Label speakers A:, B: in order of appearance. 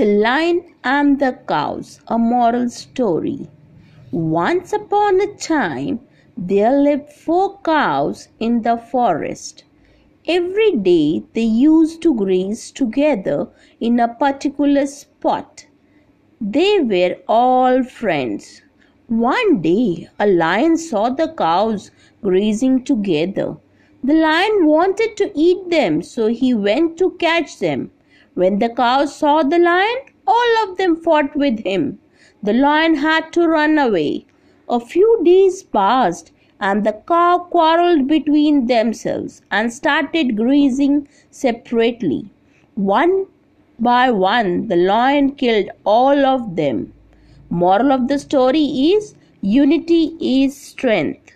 A: The Lion and the Cows, a moral story. Once upon a time, there lived four cows in the forest. Every day they used to graze together in a particular spot. They were all friends. One day a lion saw the cows grazing together. The lion wanted to eat them, so he went to catch them. When the cows saw the lion, all of them fought with him. The lion had to run away. A few days passed, and the cow quarreled between themselves and started grazing separately. One by one, the lion killed all of them. Moral of the story is unity is strength.